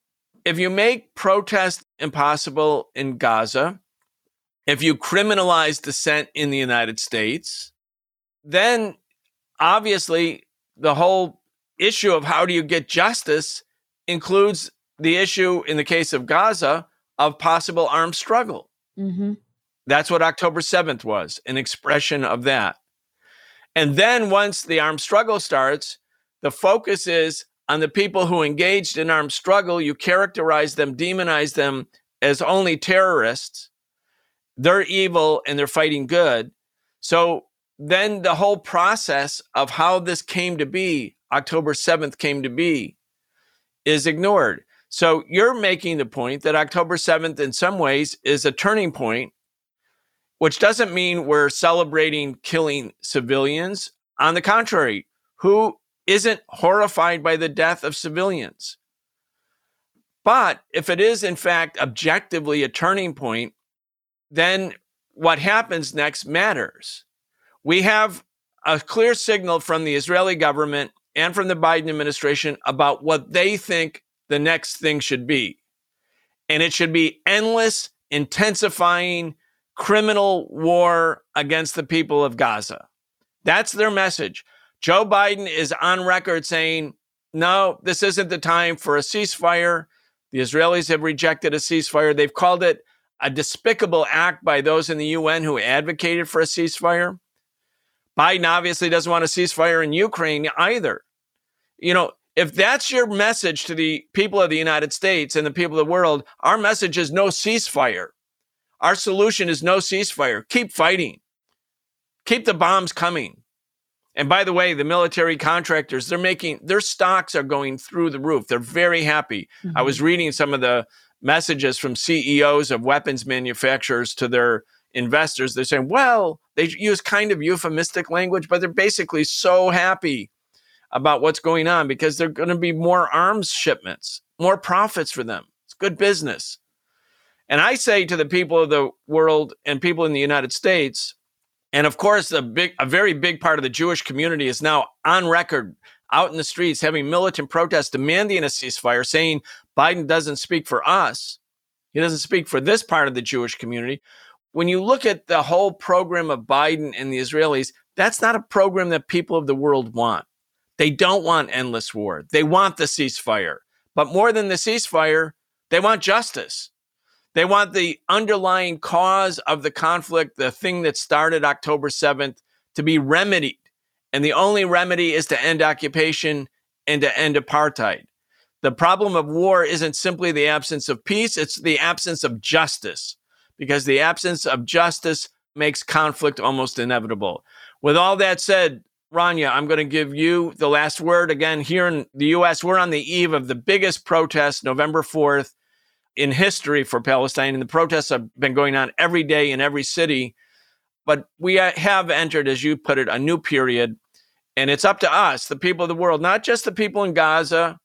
if you make protest impossible in Gaza, if you criminalize dissent in the United States, then obviously, the whole issue of how do you get justice includes the issue in the case of Gaza of possible armed struggle. Mm-hmm. That's what October 7th was, an expression of that. And then once the armed struggle starts, the focus is on the people who engaged in armed struggle. You characterize them, demonize them as only terrorists. They're evil and they're fighting good. So then the whole process of how this came to be, October 7th came to be, is ignored. So you're making the point that October 7th, in some ways, is a turning point, which doesn't mean we're celebrating killing civilians. On the contrary, who isn't horrified by the death of civilians? But if it is, in fact, objectively a turning point, then what happens next matters. We have a clear signal from the Israeli government and from the Biden administration about what they think the next thing should be. And it should be endless, intensifying criminal war against the people of Gaza. That's their message. Joe Biden is on record saying, no, this isn't the time for a ceasefire. The Israelis have rejected a ceasefire. They've called it a despicable act by those in the UN who advocated for a ceasefire. Biden obviously doesn't want a ceasefire in Ukraine either. You know, if that's your message to the people of the United States and the people of the world, our message is no ceasefire. Our solution is no ceasefire. Keep fighting. Keep the bombs coming. And by the way, the military contractors, they're making their stocks are going through the roof. They're very happy. Mm-hmm. I was reading some of the messages from CEOs of weapons manufacturers to their investors. They're saying, well, they use kind of euphemistic language, but they're basically so happy about what's going on because they're going to be more arms shipments, more profits for them. It's good business. And I say to the people of the world and people in the United States, and of course, a big, a very big part of the Jewish community is now on record out in the streets having militant protests demanding a ceasefire, saying Biden doesn't speak for us. He doesn't speak for this part of the Jewish community. When you look at the whole program of Biden and the Israelis, that's not a program that people of the world want. They don't want endless war. They want the ceasefire. But more than the ceasefire, they want justice. They want the underlying cause of the conflict, the thing that started October 7th, to be remedied. And the only remedy is to end occupation and to end apartheid. The problem of war isn't simply the absence of peace, it's the absence of justice, because the absence of justice makes conflict almost inevitable. With all that said, Rania, I'm going to give you the last word. Again, here in the US, we're on the eve of the biggest protest, November 4th in history for Palestine. And the protests have been going on every day in every city. But we uh, have entered, as you put it, a new period. And it's up to us, the people of the world, not just the people in Gaza,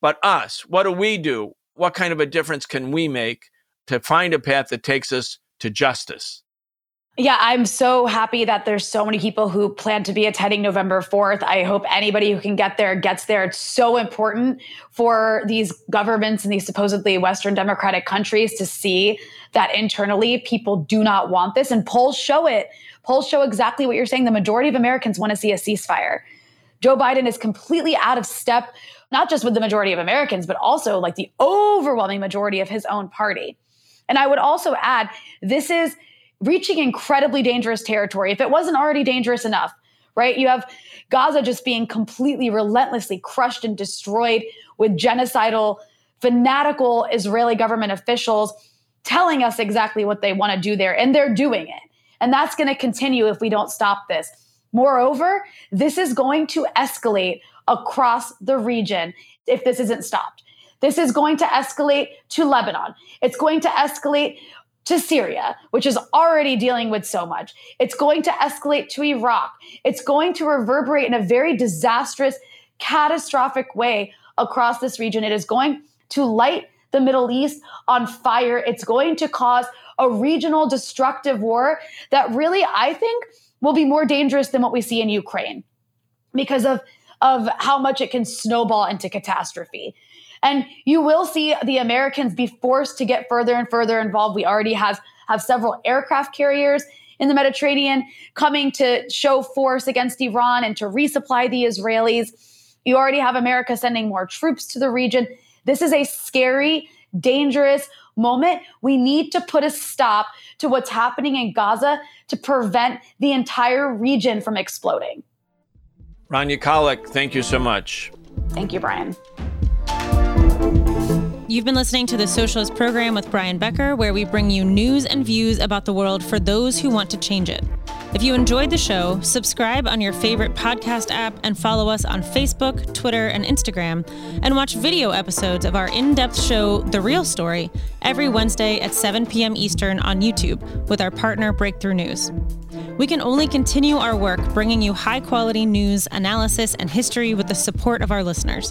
but us. What do we do? What kind of a difference can we make to find a path that takes us to justice? Yeah, I'm so happy that there's so many people who plan to be attending November 4th. I hope anybody who can get there gets there. It's so important for these governments in these supposedly Western democratic countries to see that internally people do not want this. And polls show it. Polls show exactly what you're saying. The majority of Americans want to see a ceasefire. Joe Biden is completely out of step, not just with the majority of Americans, but also like the overwhelming majority of his own party. And I would also add this is reaching incredibly dangerous territory if it wasn't already dangerous enough, right? You have Gaza just being completely relentlessly crushed and destroyed with genocidal, fanatical Israeli government officials telling us exactly what they want to do there, and they're doing it. And that's going to continue if we don't stop this. Moreover, this is going to escalate across the region if this isn't stopped. This is going to escalate to Lebanon. It's going to escalate to Syria, which is already dealing with so much. It's going to escalate to Iraq. It's going to reverberate in a very disastrous, catastrophic way across this region. It is going to light the Middle East on fire. It's going to cause a regional destructive war that really, I think, will be more dangerous than what we see in Ukraine because of, of how much it can snowball into catastrophe. And you will see the Americans be forced to get further and further involved. We already have, have several aircraft carriers in the Mediterranean coming to show force against Iran and to resupply the Israelis. You already have America sending more troops to the region. This is a scary, dangerous moment. We need to put a stop to what's happening in Gaza to prevent the entire region from exploding. Rania Khalek, thank you so much. Thank you, Brian. You've been listening to the Socialist Program with Brian Becker, where we bring you news and views about the world for those who want to change it. If you enjoyed the show, subscribe on your favorite podcast app and follow us on Facebook, Twitter, and Instagram, and watch video episodes of our in depth show, The Real Story, every Wednesday at 7 p.m. Eastern on YouTube with our partner Breakthrough News. We can only continue our work bringing you high quality news, analysis, and history with the support of our listeners.